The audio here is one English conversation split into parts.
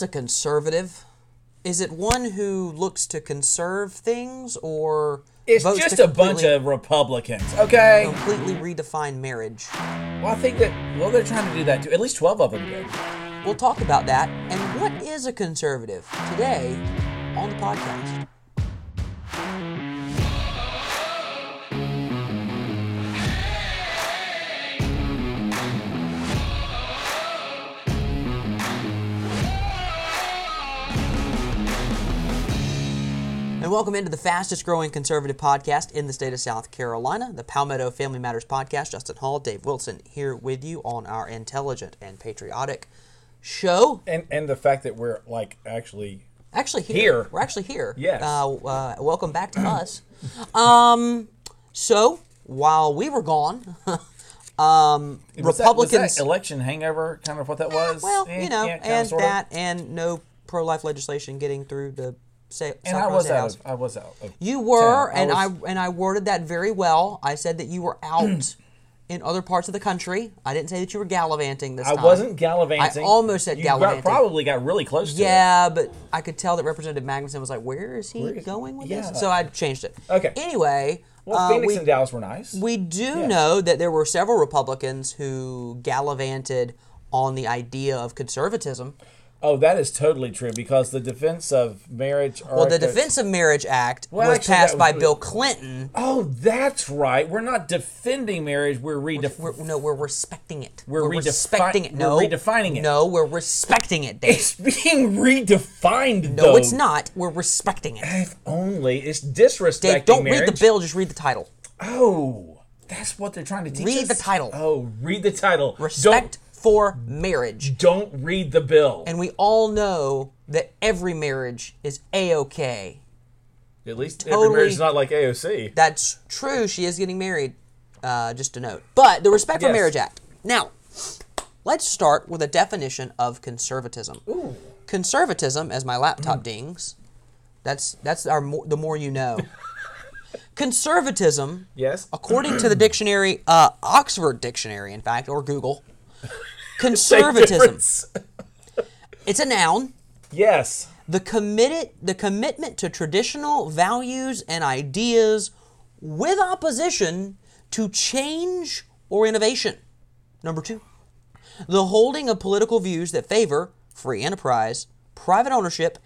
What's a conservative? Is it one who looks to conserve things or It's votes just to a bunch of Republicans, okay? completely redefine marriage? Well, I think that well, they're trying to do that too. At least twelve of them did. We'll talk about that and what is a conservative today on the podcast. And welcome into the fastest growing conservative podcast in the state of South Carolina, the Palmetto Family Matters Podcast. Justin Hall, Dave Wilson here with you on our intelligent and patriotic show. And and the fact that we're like actually Actually, here. Here. We're actually here. Yes. Uh, uh, welcome back to us. Um, so, while we were gone, um, Was that- was Republicans. that election hangover, kind of what that was. well, Eh, you know, kinda, and that, and no pro life legislation getting through the sa- South And I was out. Of, I was out. You were, town. I and was- I and I worded that very well. I said that you were out in other parts of the country. I didn't say that you were gallivanting this I time. wasn't gallivanting. I almost said you got- gallivanting. probably got really close to it. Yeah, but I could tell that Representative Magnuson was like, "Where is he is- going with yeah. this?" So I changed it. Okay. Anyway, Well, uh, Phoenix we, and Dallas were nice. we do know that there were several Republicans who gallivanted on the idea of conservatism. Oh, that is totally true because the Defense of Marriage. Well, the Defense of Marriage Act Well, was actually, passed that by was- Bill Clinton. Oh, that's right. We're not defending marriage. We're redef- no, we're respecting it. We're redefi- respecting it. we're redefining it. No, we're respecting it, Dave. It's being redefined. no, though. it's not. We're respecting it. If only it's disrespecting Dave, don't marriage. read the bill. Just read the title. Oh, that's what they're trying to teach us. Read us? the title. Oh, read the title. Respect for marriage. Don't, read the bill. And we all know that every marriage is a okay. At least Totally- every marriage is not like AOC. That's true. She is getting married. Uh, just a note. But the Respect for Marriage Act. Now, let's start with a definition of conservatism. Ooh. Conservatism, as my laptop dings, that's that's our the more you know. Conservatism, Yes. according to the dictionary, uh, Oxford Dictionary, in fact, or Google, conservatism. It's a noun. Yes. the committed the commitment to traditional values and ideas with opposition to change or innovation. Number 2. The holding of political views that favor free enterprise, private ownership,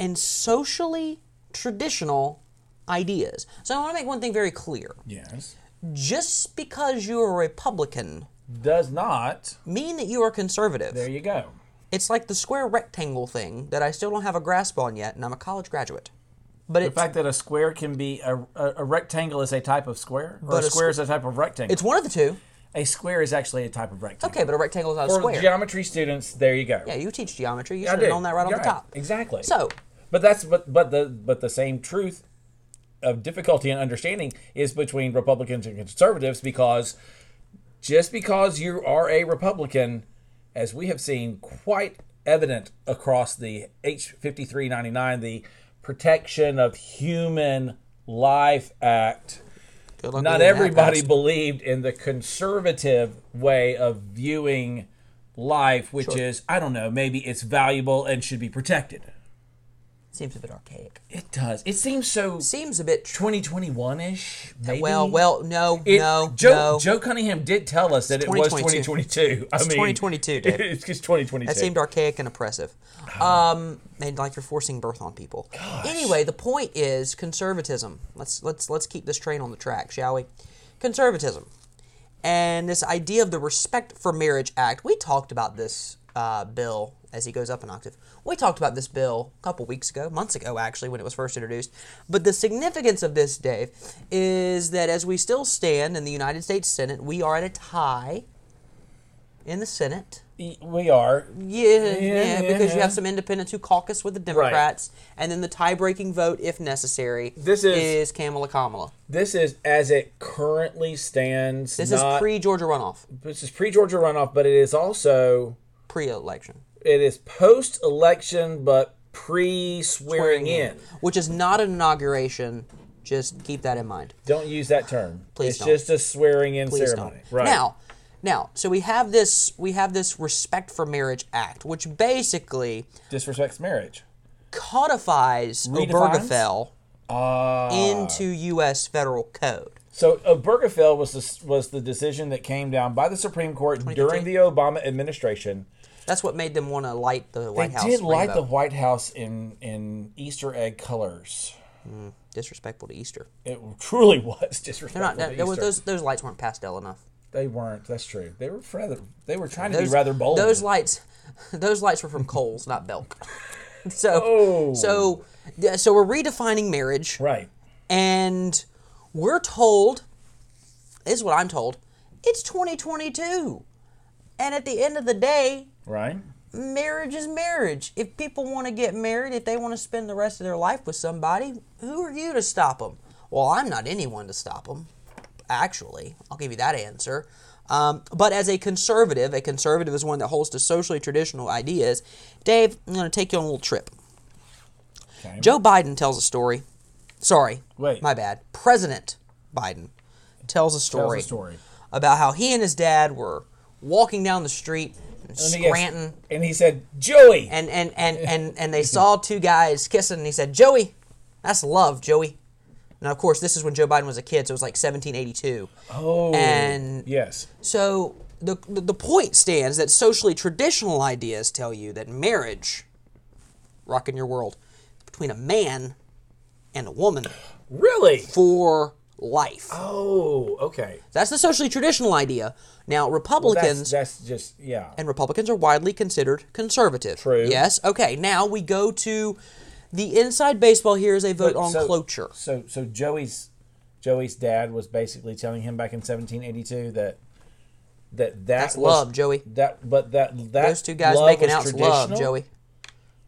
and socially traditional ideas. So I want to make one thing very clear. Yes. Just because you're a Republican Does not. mean that you are conservative. There you go. It's like the square rectangle thing that I still don't have a grasp on yet, and I'm a college graduate. But The fact that a square can be a, a, a rectangle is a type of square, or a a square squ- is a type of rectangle. it's one of the two. a square is actually a type of rectangle. Okay, but a rectangle is not a square. For geometry students, there you go. yeah, you teach geometry. You should have known that right You're the top. Exactly. So, But that's but but the but the same truth of difficulty in understanding is between Republicans and conservatives because just because you are a Republican, as we have seen quite evident across the H fifty three ninety nine, the Protection of Human Life Act. Not everybody believed in the conservative way of viewing life, which is I don't know, maybe it's valuable and should be protected. Seems a bit archaic. It does. It seems so Seems a bit. 2021 ish. Maybe. well, well, no, It- no, Joe, no. Joe Cunningham did tell us that it was 2022. 2022. I mean, 2022, Dave. It's just 2022. That seemed archaic and oppressive. Um, and like you're forcing birth on people. Anyway, the point is conservatism. Let's let's let's keep this train on the track, shall we? Conservatism, and this idea of the Respect for Marriage Act. We talked about this uh, bill as he goes up an octave. We talked about this bill a couple weeks ago, months ago actually, when it was first introduced. But the significance of this, Dave, is that as we still stand in the United States Senate, we are at a tie in the Senate. we are. Yeah, yeah, yeah, because you have some independents who caucus with the Democrats, and then the tie-breaking vote, if necessary, This is- Kamala Kamala. This is as it currently stands. This not, is pre-Georgia runoff, This is pre Georgia runoff, but it is also pre-election it is post election, but pre swearing in. which is not an inauguration. Just keep that in mind. Don't use that term. Please it's don't. just a swearing in Please ceremony. don't. Right. Now, Now, so we have this we have this Respect for Marriage Act, which basically Disrespects marriage. codifies Redefines? Obergefell Ah. into U.S. federal code. So Obergefell was the, was the decision that came down by the Supreme Court during the Obama administration. That's what made them want to light the White they House. They did light the. White House in in Easter egg colors. Mm, disrespectful to Easter. It truly was disrespectful. not. to There was, those those lights weren't pastel enough. They weren't. That's true. They were rather. They were trying to be rather bold. Those lights, those lights were from Kohl's, not Belk. So Oh. so yeah, so we're redefining marriage. right. And we're told, this is what I'm told, it's 2022. And at the end of the day, Right. marriage is marriage. If people want to get married, if they want to spend the rest of their life with somebody, who are you to stop them? Well, I'm not anyone to stop them, actually. I'll give you that answer. Um, but as a conservative, a conservative is one that holds to socially traditional ideas. Dave, I'm going to take you on a little trip. Okay. Joe Biden tells a story. Sorry. Wait. My bad. President Biden tells a story, us a story. about how he and his dad were walking down the street me guess. Scranton And he said, Joey. and and and and, and they saw two guys kissing and he said, "Joey, that's love, Joey." Now, of course, this is when Joe Biden was a kid, so it was like 1782. oh. and- yes. So the, the the point stands that socially traditional ideas tell you that marriage, rocking your world, is between a man and a woman Really. for life. Oh. Okay. That's the socially traditional idea. Now, Well, Republicans that's, that's just yeah. and Republicans are widely considered conservative. True. Yes. Okay. Now we go to the inside baseball. Here is a vote on so, cloture. So so Joey's Joey's dad was basically telling him back in 1782 that that that That's was, love, Joey. That but that that Those two guys making out love. Joey.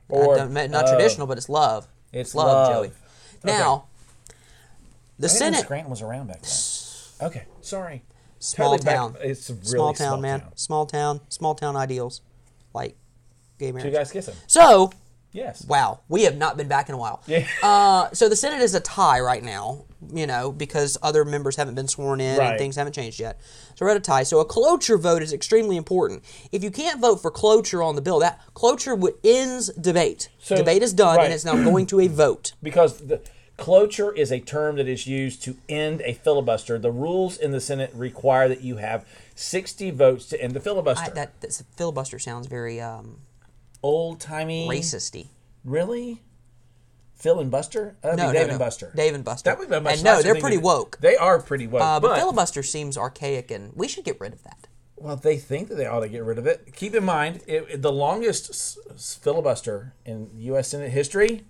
Or not, not uh, traditional, but it's love. it's love, love. Joey. Now, the I didn't know Senate, Scranton was around back then. Okay, sorry. small Totally back- town, it's a really small town, man, town. small town, small town ideals, like gay Two marriage. guys kissing. So, Yes. wow, we have not been back in a while. Yeah. Uh, so the Senate is a tie right now, you know, because other members haven't been sworn in Right. and things haven't changed yet. So we're at a tie. So a cloture vote is extremely important. If you can't vote for cloture on the bill, that cloture would, ends debate. So- debate is done, right. and it's now going to a vote. because the cloture is a term that is used to end a filibuster. The rules in the Senate require that you have 60 votes to end the filibuster. I, that that's, filibuster sounds very um, Old timey. racisty. Really? Phil and Buster? That'd No, be no, Dave no. and Buster. Dave and Buster. That would be much And no, they're pretty woke. They are pretty woke. Uh, but, but filibuster seems archaic, and we should get rid of that. well, they think that they ought to get rid of it. Keep in mind, it, the longest s- filibuster in U.S. Senate history,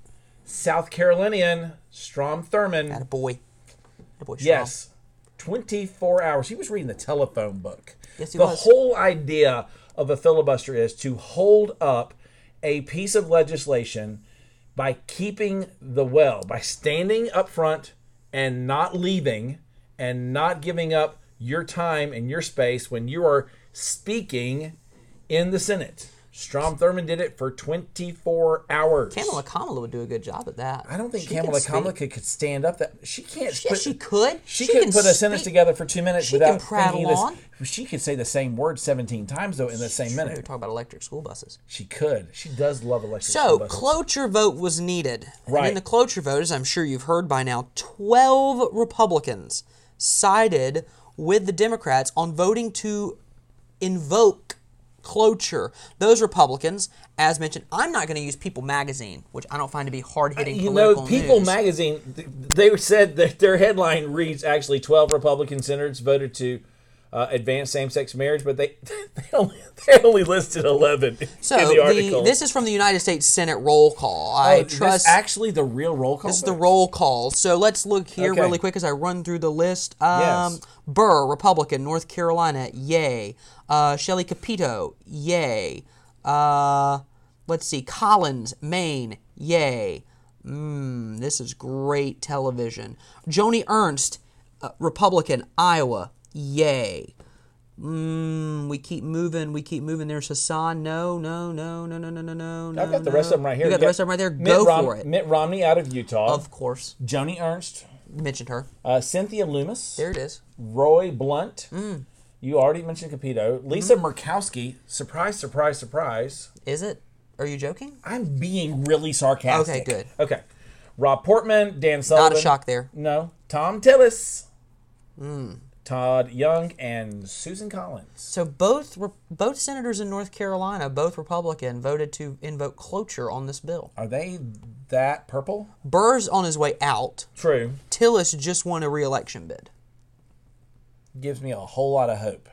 South Carolinian Strom Thurmond. That boy. That boy. Strom. Yes. 24 hours. He was reading the telephone book. Yes, he the was. whole idea of a filibuster is to hold up a piece of legislation by keeping the well, by standing up front and not leaving and not giving up your time and your space when you are speaking in the Senate. Strom Thurmond did it for 24 hours. Kamala Kamala would do a good job at that. I don't think She Kamala. Kamala could, could stand up. That she can't. Yeah, she could. She, She couldn't can put a sentence together for two minutes She without thinking on. this. She could say the same word seventeen times though in the same minute. We're talking about electric school buses. She could. She does love electric. So, school buses. cloture vote was needed. And Right. in the cloture vote, as I'm sure you've heard by now, 12 Republicans sided with the Democrats on voting to invoke cloture. Those Republicans, as mentioned, I'm not going to use People magazine, which I don't find to be hard hitting you know, People news. magazine. They said that their headline reads actually twelve Republican senators voted to. Uh, advance same-sex marriage, but they they only, they only listed eleven so, in the the, this is from the United States Senate roll call. I Oh, this trust actually the real roll call. This is the roll call. So let's look here Okay. really quick as I run through the list. Um, Yes. Burr, Republican, North Carolina, yay. Uh, Shelley Capito, yay. Uh, let's see, Collins, Maine, yay. Mmm, this is great television. Joni Ernst, uh, Republican, Iowa, yay. Mmm, we keep moving, we keep moving. There's Hassan. No, no, no, no, no, no, no, no. I've got the rest of them right here. You got, you the rest of them right there. Mitt Go Rom- for it. Mitt Romney out of Utah. Of course. Joni Ernst. Mentioned her. Uh, Cynthia Lummis. There it is. Roy Blunt. Mm. You already mentioned Capito. Lisa Murkowski. Surprise, surprise, surprise. Is it? Are you joking? I'm being really sarcastic. Okay, good. Okay. Rob Portman, Dan Sullivan. Not a shock there. No. Thom Tillis. Hmm. Todd Young and Susan Collins. So both re- both senators in North Carolina, both Republican, voted to invoke cloture on this bill. Are they that purple? Burr's on his way out. True. Tillis just won a re-election bid. Gives me a whole lot of hope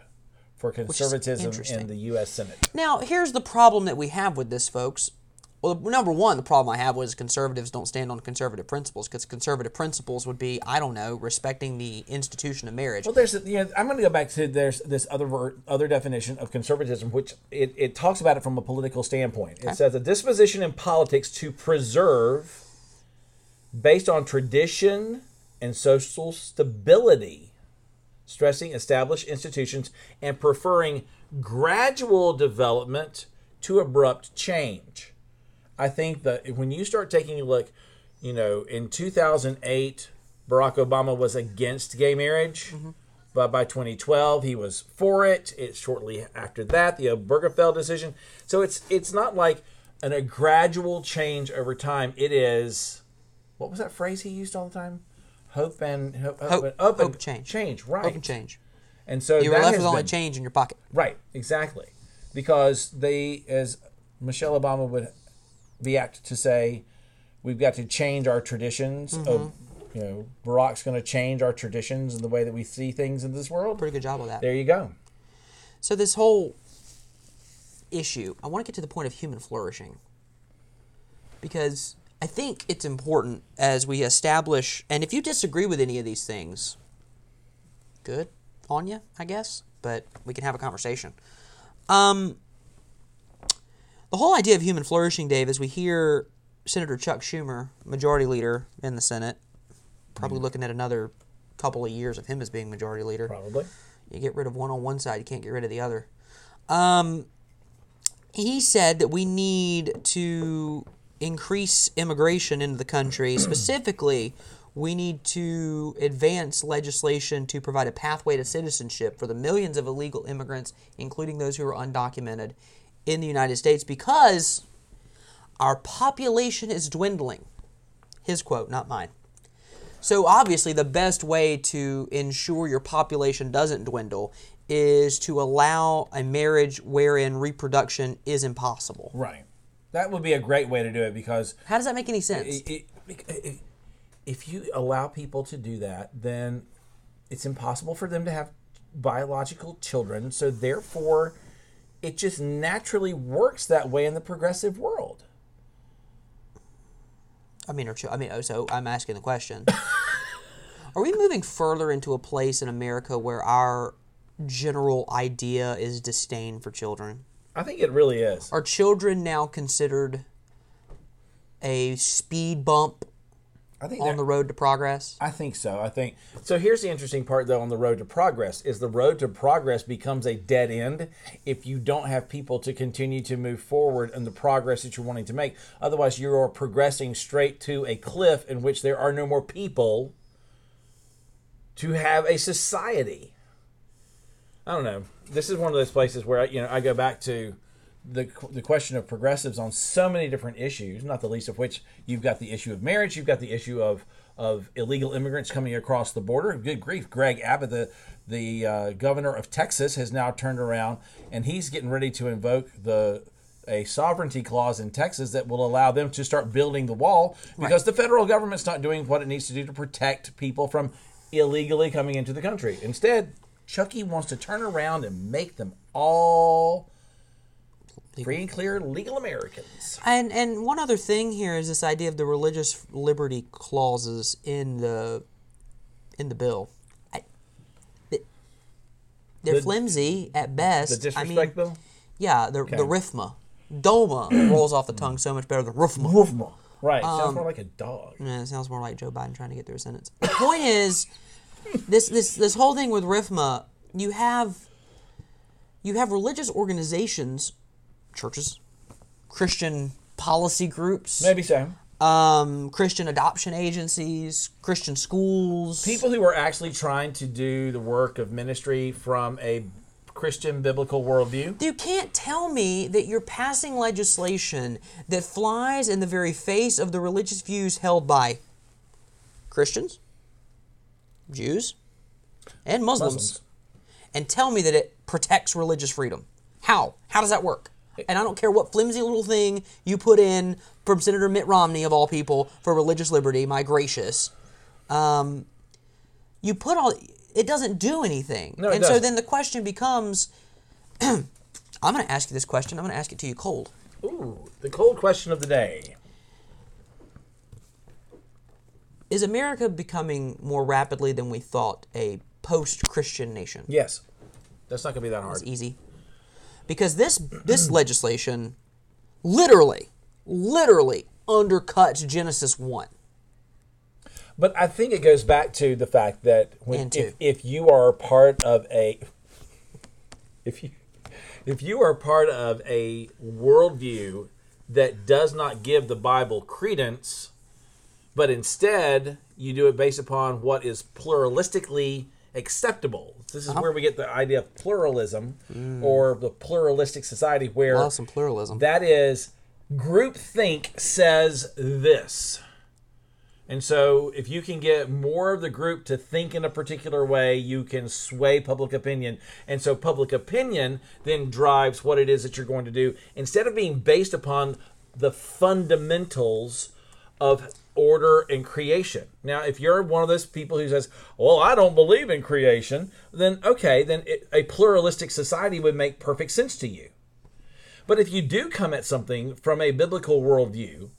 for conservatism in the U.S. Senate. Now, here's the problem that we have with this, folks. Well, number one, the problem I have was conservatives don't stand on conservative principles because conservative principles would be, I don't know, respecting the institution of marriage. Well, there's you know, I'm going to go back to there's this other ver- other definition of conservatism, which it, it talks about it from a political standpoint. It says a disposition in politics to preserve, based on tradition and social stability, stressing established institutions and preferring gradual development to abrupt change. I think that when you start taking a look, you know, in 2008, Barack Obama was against gay marriage, mm-hmm. but by 2012 he was for it. It's shortly after that the Obergefell decision. So it's it's not like an, a gradual change over time. It is what was that phrase he used all the time? Hope and hope, Hope- and, up and change. change, right? Open change. And so You were left with only been- change in your pocket. Right, exactly. Because they, as Michelle Obama would be apt to say, we've got to change our traditions. Mm-hmm. Of, you know, Barack's going to change our traditions and the way that we see things in this world. Pretty good job with that. There you go. So this whole issue, I want to get to the point of human flourishing. Because I think it's important as we establish, and if you disagree with any of these things, good on you, I guess, but we can have a conversation. Um, the whole idea of human flourishing, Dave, is we hear Senator Chuck Schumer, majority leader in the Senate, probably looking at another couple of years of him as being majority leader. Probably. You get rid of one on one side, you can't get rid of the other. Um, he said that we need to increase immigration into the country. Specifically, we need to advance legislation to provide a pathway to citizenship for the millions of illegal immigrants, including those who are undocumented, in the United States because our population is dwindling. His quote, not mine. So obviously, the best way to ensure your population doesn't dwindle is to allow a marriage wherein reproduction is impossible. Right. That would be a great way to do it because How does that make any sense? it, it, it- if you allow people to do that, then it's impossible for them to have biological children. So therefore, it just naturally works that way in the progressive world. I mean, I mean, oh, so I'm asking the question: Are we moving further into a place in America where our general idea is disdain for children? I think it really is. Are children now considered a speed bump I think on the road to progress? I think so. I think so. Here's the interesting part, though, on the road to progress is the road to progress becomes a dead end if you don't have people to continue to move forward in the progress that you're wanting to make. Otherwise, you are progressing straight to a cliff in which there are no more people to have a society. I don't know. This is one of those places where you know I go back to the the question of progressives on so many different issues, not the least of which you've got the issue of marriage, you've got the issue of of illegal immigrants coming across the border. Good grief, Greg Abbott, the the uh, governor of Texas, has now turned around and he's getting ready to invoke the a sovereignty clause in Texas that will allow them to start building the wall because the federal government's not doing what it needs to do to protect people from illegally coming into the country. Instead, Chucky wants to turn around and make them all free and clear legal Americans. And and one other thing here is this idea of the religious liberty clauses in the in the bill. I, they- they're The- flimsy at best. The I disrespect mean, bill? yeah, the the RIFMA, DOMA rolls off the tongue so much better than RIFMA. Right. Sounds Um, more like a dog. Yeah, it sounds more like Joe Biden trying to get through a sentence. The point is, this this this whole thing with RIFMA, you have you have religious organizations, churches, Christian policy groups, Maybe so. um, Christian adoption agencies, Christian schools. People who are actually trying to do the work of ministry from a Christian biblical worldview. You can't tell me that you're passing legislation that flies in the very face of the religious views held by Christians, Jews, and Muslims, Muslims. and tell me that it protects religious freedom. How? How does that work? And I don't care what flimsy little thing you put in from Senator Mitt Romney, of all people, for religious liberty, my gracious. Um, you put all it doesn't do anything. No, and so doesn't. then the question becomes I'm going to ask you this question. I'm going to ask it to you cold. Ooh, the cold question of the day. Is America becoming more rapidly than we thought a post-Christian nation? Yes. That's not going to be that hard. It's easy. Because this this legislation literally literally undercuts Genesis 1. But I think it goes back to the fact that when, if, if you are part of a if you if you are part of a worldview that does not give the Bible credence, but instead you do it based upon what is pluralistically acceptable. This is uh-huh. where we get the idea of pluralism or the pluralistic society where Love some pluralism. that is groupthink says this. And so, if you can get more of the group to think in a particular way, you can sway public opinion. And so, public opinion then drives what it is that you're going to do instead of being based upon the fundamentals of order and creation. Now, if you're one of those people who says, Well, I don't believe in creation, then okay, then it, a pluralistic society would make perfect sense to you. But if you do come at something from a biblical worldview,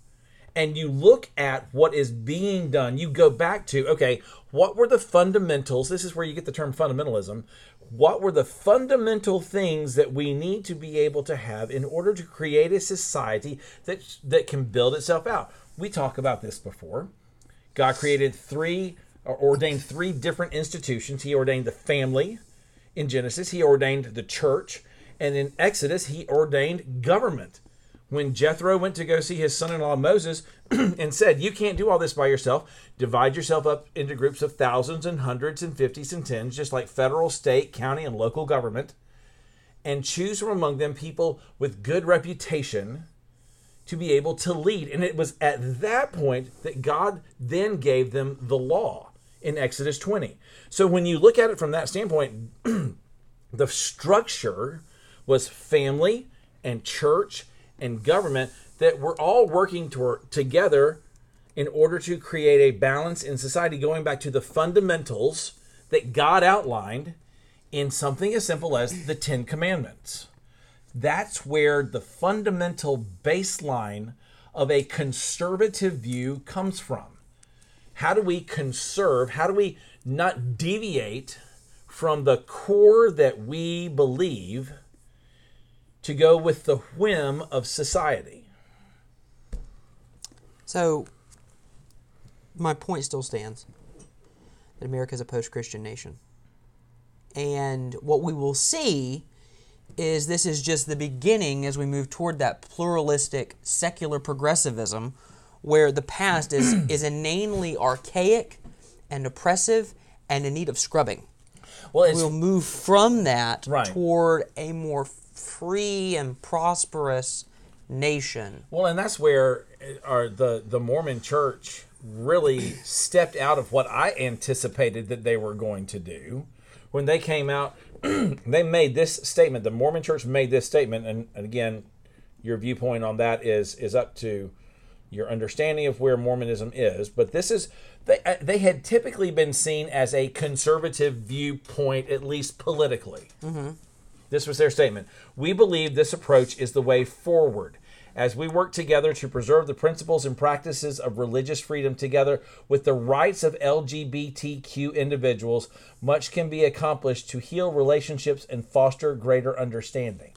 and you look at what is being done, you go back to, okay, what were the fundamentals? This is where you get the term fundamentalism. What were the fundamental things that we need to be able to have in order to create a society that that can build itself out? We talk about this before. God created three or ordained three different institutions. He ordained the family in Genesis, he ordained the church, and in Exodus, he ordained government when Jethro went to go see his son in law Moses and said, You can't do all this by yourself. Divide yourself up into groups of thousands and hundreds and fifties and tens, just like federal, state, county, and local government, and choose from among them people with good reputation to be able to lead. And it was at that point that God then gave them the law in Exodus 20. So when you look at it from that standpoint, the structure was family and church and government that were all working toward, together in order to create a balance in society, going back to the fundamentals that God outlined in something as simple as the Ten Commandments. That's where the fundamental baseline of a conservative view comes from. How do we conserve? How do we not deviate from the core that we believe to go with the whim of society? So, my point still stands that America is a post Christian nation. And what we will see is this is just the beginning as we move toward that pluralistic secular progressivism where the past is, is inanely archaic and oppressive and in need of scrubbing. Well, it's, We'll move from that Right. toward a more free and prosperous nation. Well, and that's where uh, our the the Mormon Church really stepped out of what I anticipated that they were going to do when they came out. they made this statement. The Mormon Church made this statement, and, and again, your viewpoint on that is is up to your understanding of where Mormonism is. But this is they uh, they had typically been seen as a conservative viewpoint, at least politically. This was their statement. We believe this approach is the way forward. As we work together to preserve the principles and practices of religious freedom together with the rights of LGBTQ individuals, much can be accomplished to heal relationships and foster greater understanding.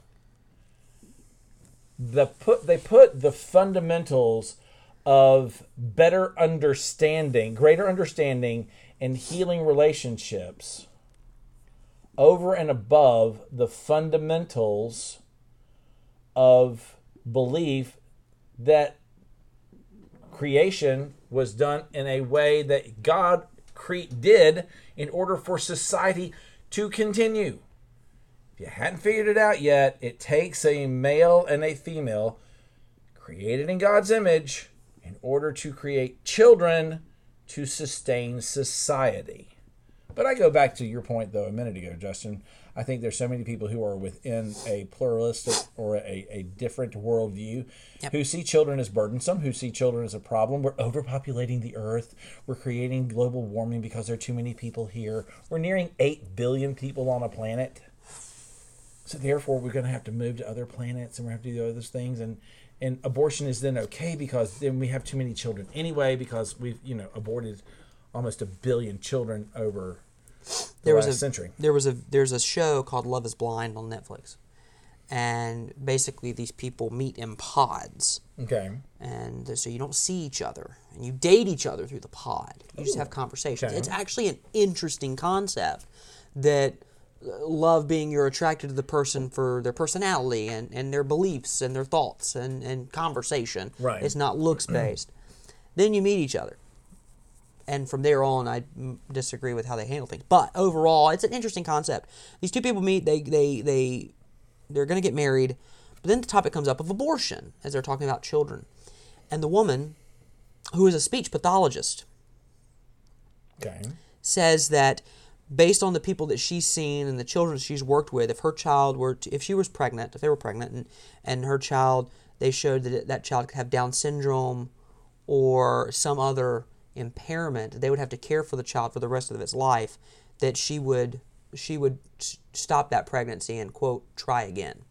The put they put the fundamentals of better understanding, greater understanding and healing relationships over and above the fundamentals of belief that creation was done in a way that God cre- did in order for society to continue. If you hadn't figured it out yet, it takes a male and a female created in God's image in order to create children to sustain society. But I go back to your point, though, a minute ago, Justin. I think there's so many people who are within a pluralistic or a, a different worldview Yep. who see children as burdensome, who see children as a problem. We're overpopulating the earth. We're creating global warming because there are too many people here. We're nearing 8 billion people on a planet. So therefore, we're going to have to move to other planets, and we have to do other things. And and abortion is then okay because then we have too many children anyway because we've you know aborted almost a billion children over there was a century. there was a there's a show called Love Is Blind on Netflix, and basically these people meet in pods, Okay. and so you don't see each other, and you date each other through the pod. You just have conversations. Okay. It's actually an interesting concept that uh, love being you're attracted to the person for their personality and, and their beliefs and their thoughts and, and conversation. Right. It's not looks based. then you meet each other. And from there on, I disagree with how they handle things. But overall, it's an interesting concept. These two people meet. They they they they're going to get married, but then the topic comes up of abortion as they're talking about children, and the woman, who is a speech pathologist, Okay. says that based on the people that she's seen and the children she's worked with, if her child were to, if she was pregnant, if they were pregnant and, and her child, they showed that that child could have Down syndrome or some other impairment, they would have to care for the child for the rest of its life. That she would she would stop that pregnancy and quote try again.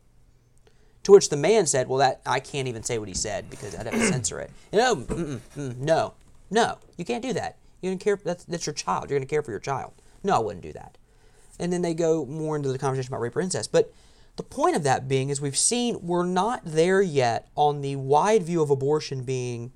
To which the man said, "Well, that I can't even say what he said because I'd have to censor it." No, mm-mm, mm, no, no, you can't do that. You're gonna care. That's that's your child. You're gonna care for your child. No, I wouldn't do that. And then they go more into the conversation about rape or incest. But the point of that being is we've seen we're not there yet on the wide view of abortion being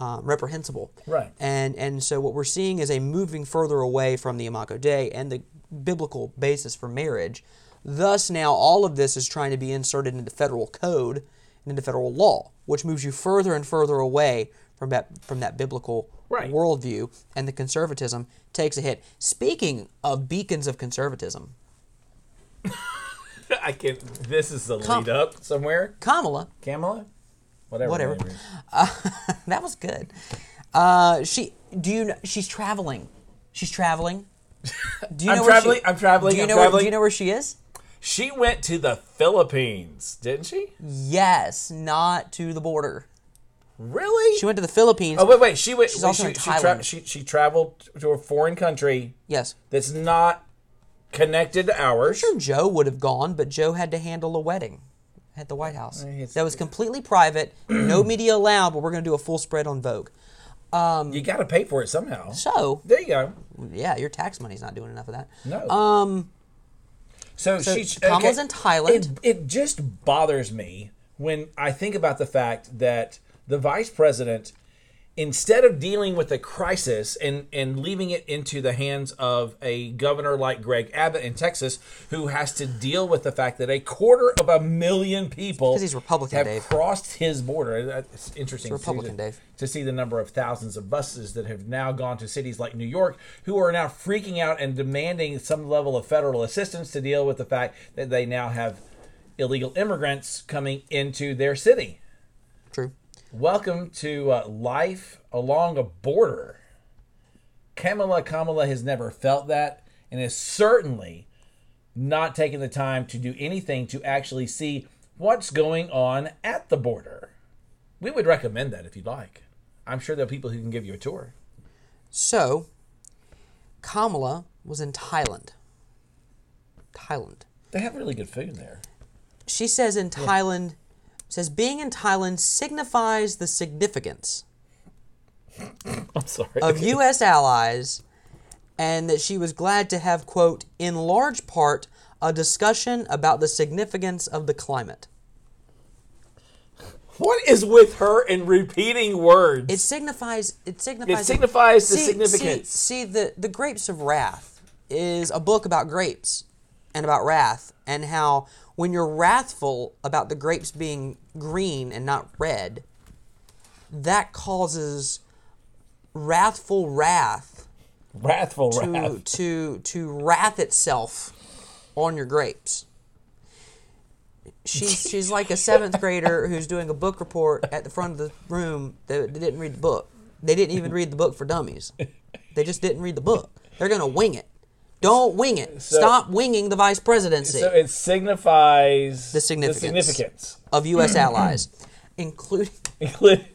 um, reprehensible. Right. And and so what we're seeing is a moving further away from the Imago Dei and the biblical basis for marriage. Thus, now all of this is trying to be inserted into federal code and into federal law, which moves you further and further away from that from that biblical Right. worldview, and the conservatism takes a hit. Speaking of beacons of conservatism, I can. This is the Come- lead up somewhere. Kamala Kamala. Whatever. Whatever. is. that was good. Uh, she do you know she's traveling? She's traveling. Do you I'm know where She, I'm traveling, Do you I'm know Where, do you know where she is? She went to the Philippines, didn't she? Yes, not to the border. Really? She went to the Philippines. oh wait, wait. She went. She's wait, also she, in she, tra- Thailand. she she traveled to a foreign country yes. that's not connected to ours. Sure, Joe would have gone, but Joe had to handle a wedding at the White House. it's- That was completely private, no media allowed. But we're going to do a full spread on Vogue. You got to pay for it somehow. So, There you go. yeah, your tax money's not doing enough of that. No. Um, So, so she Kamala's in Thailand. It, it just bothers me when I think about the fact that the vice president, instead of dealing with a crisis and, and leaving it into the hands of a governor like Greg Abbott in Texas, who has to deal with the fact that a quarter of a million people he's Republican, have Dave. crossed his border. Uh, it's interesting to see Republican, the- Dave. to see the number of thousands of buses that have now gone to cities like New York, who are now freaking out and demanding some level of federal assistance to deal with the fact that they now have illegal immigrants coming into their city. true. Welcome to uh, life along a border. Kamala Kamala has never felt that and is certainly not taking the time to do anything to actually see what's going on at the border. We would recommend that if you'd like. I'm sure there are people who can give you a tour. So, Kamala was in Thailand. Thailand. They have really good food there. She says in Thailand, says being in Thailand signifies the significance I'm sorry. of U.S. allies, and that she was glad to have quote in large part a discussion about the significance of the climate. what is with her in repeating words? It signifies. It signifies. It signifies the See- significance. See, see, the the grapes of wrath is a book about grapes and about wrath and how when you're wrathful about the grapes being green and not red, that causes wrathful wrath Wrathful to wrath. to to wrath itself on your grapes. She's she's like a seventh grader who's doing a book report at the front of the room that they didn't read the book. They didn't even read the book for dummies. They just didn't read the book. They're gonna wing it. Don't wing it. Stop winging the vice presidency So it signifies The significance. the significance, of U.S. allies, including including,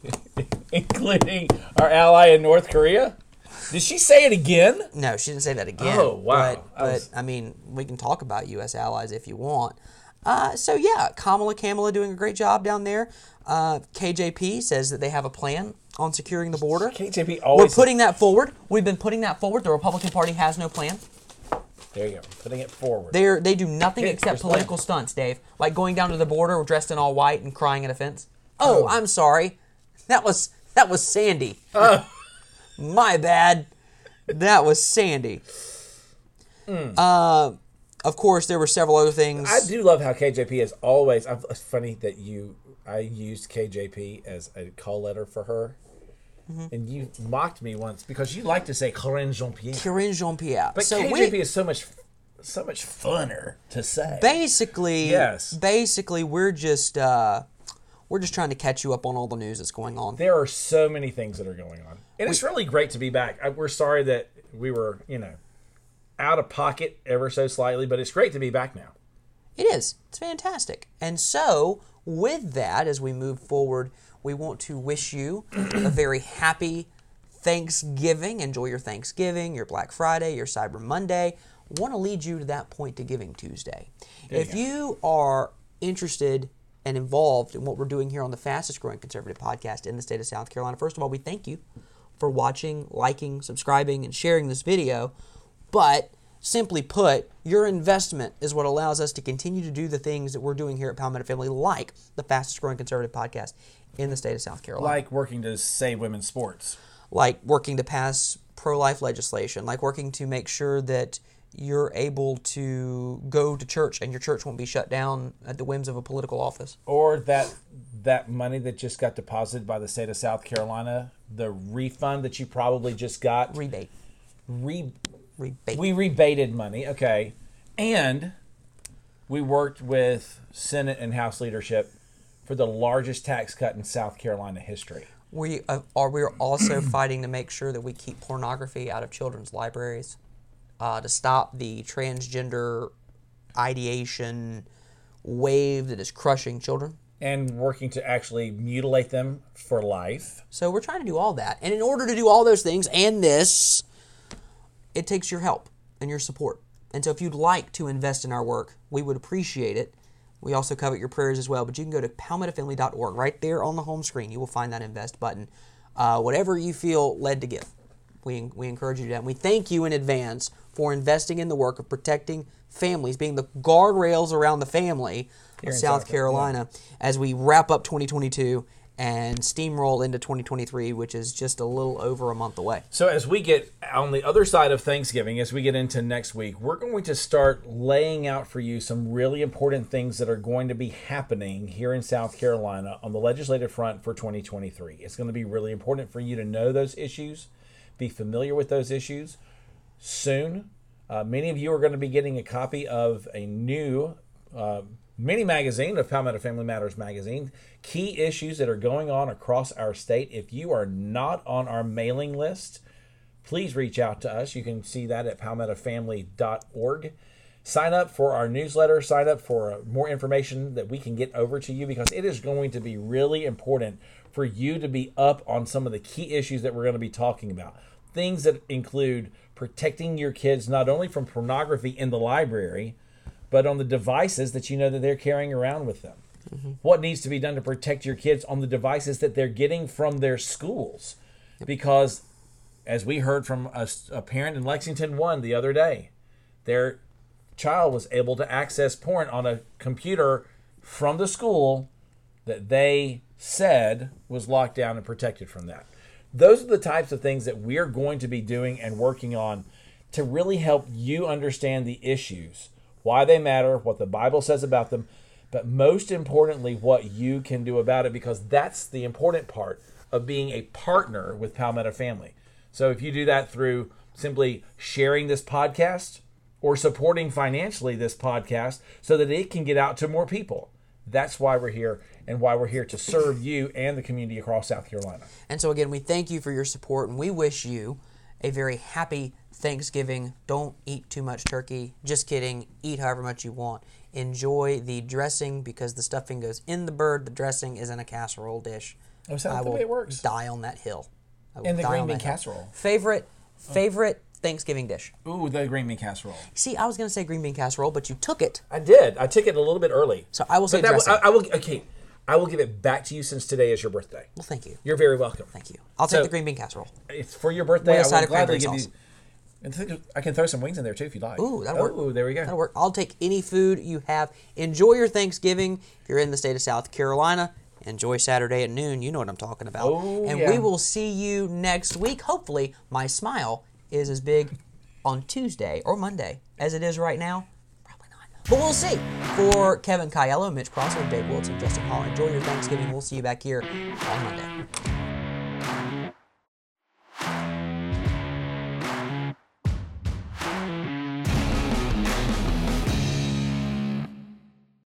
including our ally in North Korea. Did she say it again? No, she didn't say that again. Oh, wow. But, I but was- I mean, we can talk about U.S. allies if you want. Uh, so yeah, Kamala Kamala doing a great job down there. Uh, KJP says that they have a plan on securing the border. KJP always. We're putting that forward. We've been putting that forward. The Republican Party has no plan. There you go. Putting it forward. They're they do nothing except political stunts, Dave. Like going down to the border dressed in all white and crying at a fence. Oh, Oh. I'm sorry. That was that was Sandy. Oh. My bad. That was Sandy. Uh, of course, there were several other things. I do love how KJP is always. I've, it's funny that you. I used KJP as a call letter for her, Mm-hmm. and you mocked me once because you like to say Karine Jean Pierre. Karine Jean Pierre. But so KJP we, is so much, so much funner to say. basically, Yes. basically, we're just uh, we're just trying to catch you up on all the news that's going on. there are so many things that are going on, and it's really great to be back. I, we're sorry that we were, you know, out of pocket ever so slightly, but it's great to be back now. It is. It's fantastic. And so, with that, as we move forward, we want to wish you a very happy Thanksgiving. Enjoy your Thanksgiving, your Black Friday, your Cyber Monday. Want to lead you to that point to Giving Tuesday. if you are interested and involved in what we're doing here on the fastest growing conservative podcast in the state of South Carolina, first of all, we thank you for watching, liking, subscribing, and sharing this video. But simply put, your investment is what allows us to continue to do the things that we're doing here at Palmetto Family, like the fastest growing conservative podcast in the state of South Carolina Like working to save women's sports. like working to pass pro life legislation, like working to make sure that you're able to go to church and your church won't be shut down at the whims of a political office. or that that money that just got deposited by the state of South Carolina, the refund that you probably just got, Rebate. re, Rebate. we rebated money, okay, and we worked with Senate and House leadership for the largest tax cut in South Carolina history. we uh, are we're also fighting to make sure that we keep pornography out of children's libraries, uh, to stop the transgender ideation wave that is crushing children. And working to actually mutilate them for life. So we're trying to do all that. And in order to do all those things and this, it takes your help and your support. And so if you'd like to invest in our work, we would appreciate it. We also covet your prayers as well, but you can go to palmettofamily.org. Right there on the home screen, you will find that invest button. Uh, whatever you feel led to give, we, we encourage you to do that. And we thank you in advance for investing in the work of protecting families, being the guardrails around the family of in South South Carolina as we wrap up 2022 and steamroll into 2023, which is just a little over a month away. So as we get on the other side of Thanksgiving, as we get into next week, we're going to start laying out for you some really important things that are going to be happening here in South Carolina on the legislative front for 2023. It's going to be really important for you to know those issues, be familiar with those issues. Soon, uh, many of you are going to be getting a copy of a new uh, mini magazine of Palmetto Family Matters magazine. Key issues that are going on across our state. If you are not on our mailing list, please reach out to us. You can see that at palmettofamily.org. Sign up for our newsletter, sign up for more information that we can get over to you because it is going to be really important for you to be up on some of the key issues that we're going to be talking about. Things that include protecting your kids not only from pornography in the library, but on the devices that you know that they're carrying around with them. Mm-hmm. What needs to be done to protect your kids on the devices that they're getting from their schools? Because as we heard from a, a parent in Lexington one the other day, their child was able to access porn on a computer from the school that they said was locked down and protected from that. Those are the types of things that we're going to be doing and working on to really help you understand the issues, why they matter, what the Bible says about them, but most importantly, what you can do about it, because that's the important part of being a partner with Palmetto Family. So if you do that through simply sharing this podcast or supporting financially this podcast so that it can get out to more people, that's why we're here and why we're here to serve you and the community across South Carolina. And so, again, we thank you for your support and we wish you a very happy Thanksgiving. Don't eat too much turkey. Just kidding. Eat however much you want. Enjoy the dressing because the stuffing goes in the bird. The dressing is in a casserole dish. Oh, is that I the will way it works? die on that hill. I will And the die green on bean that hill. casserole. Favorite, favorite Thanksgiving dish. Ooh, the green bean casserole. See, I was going to say green bean casserole, but you took it. I did. I took it a little bit early. So I will say But that will- dressing. I, I will. Okay, I will give it back to you since today is your birthday. Well, thank you. You're very welcome. Thank you. I'll take So- the green bean casserole. It's for your birthday. With a I side will of gladly cranberry give sauce. you. And think I can throw some wings in there too if you'd like. Ooh, that'll work. Oh, there we go. That'll work. I'll take any food you have. Enjoy your Thanksgiving. If you're in the state of South Carolina, enjoy Saturday at noon. You know what I'm talking about. Oh, and yeah. we will see you next week. Hopefully, my smile is as big on Tuesday or Monday as it is right now. Probably not. But we'll see. For Kevin Caiello, Mitch Crosser, Dave Wilson, Justin Hall, enjoy your Thanksgiving. We'll see you back here on Monday.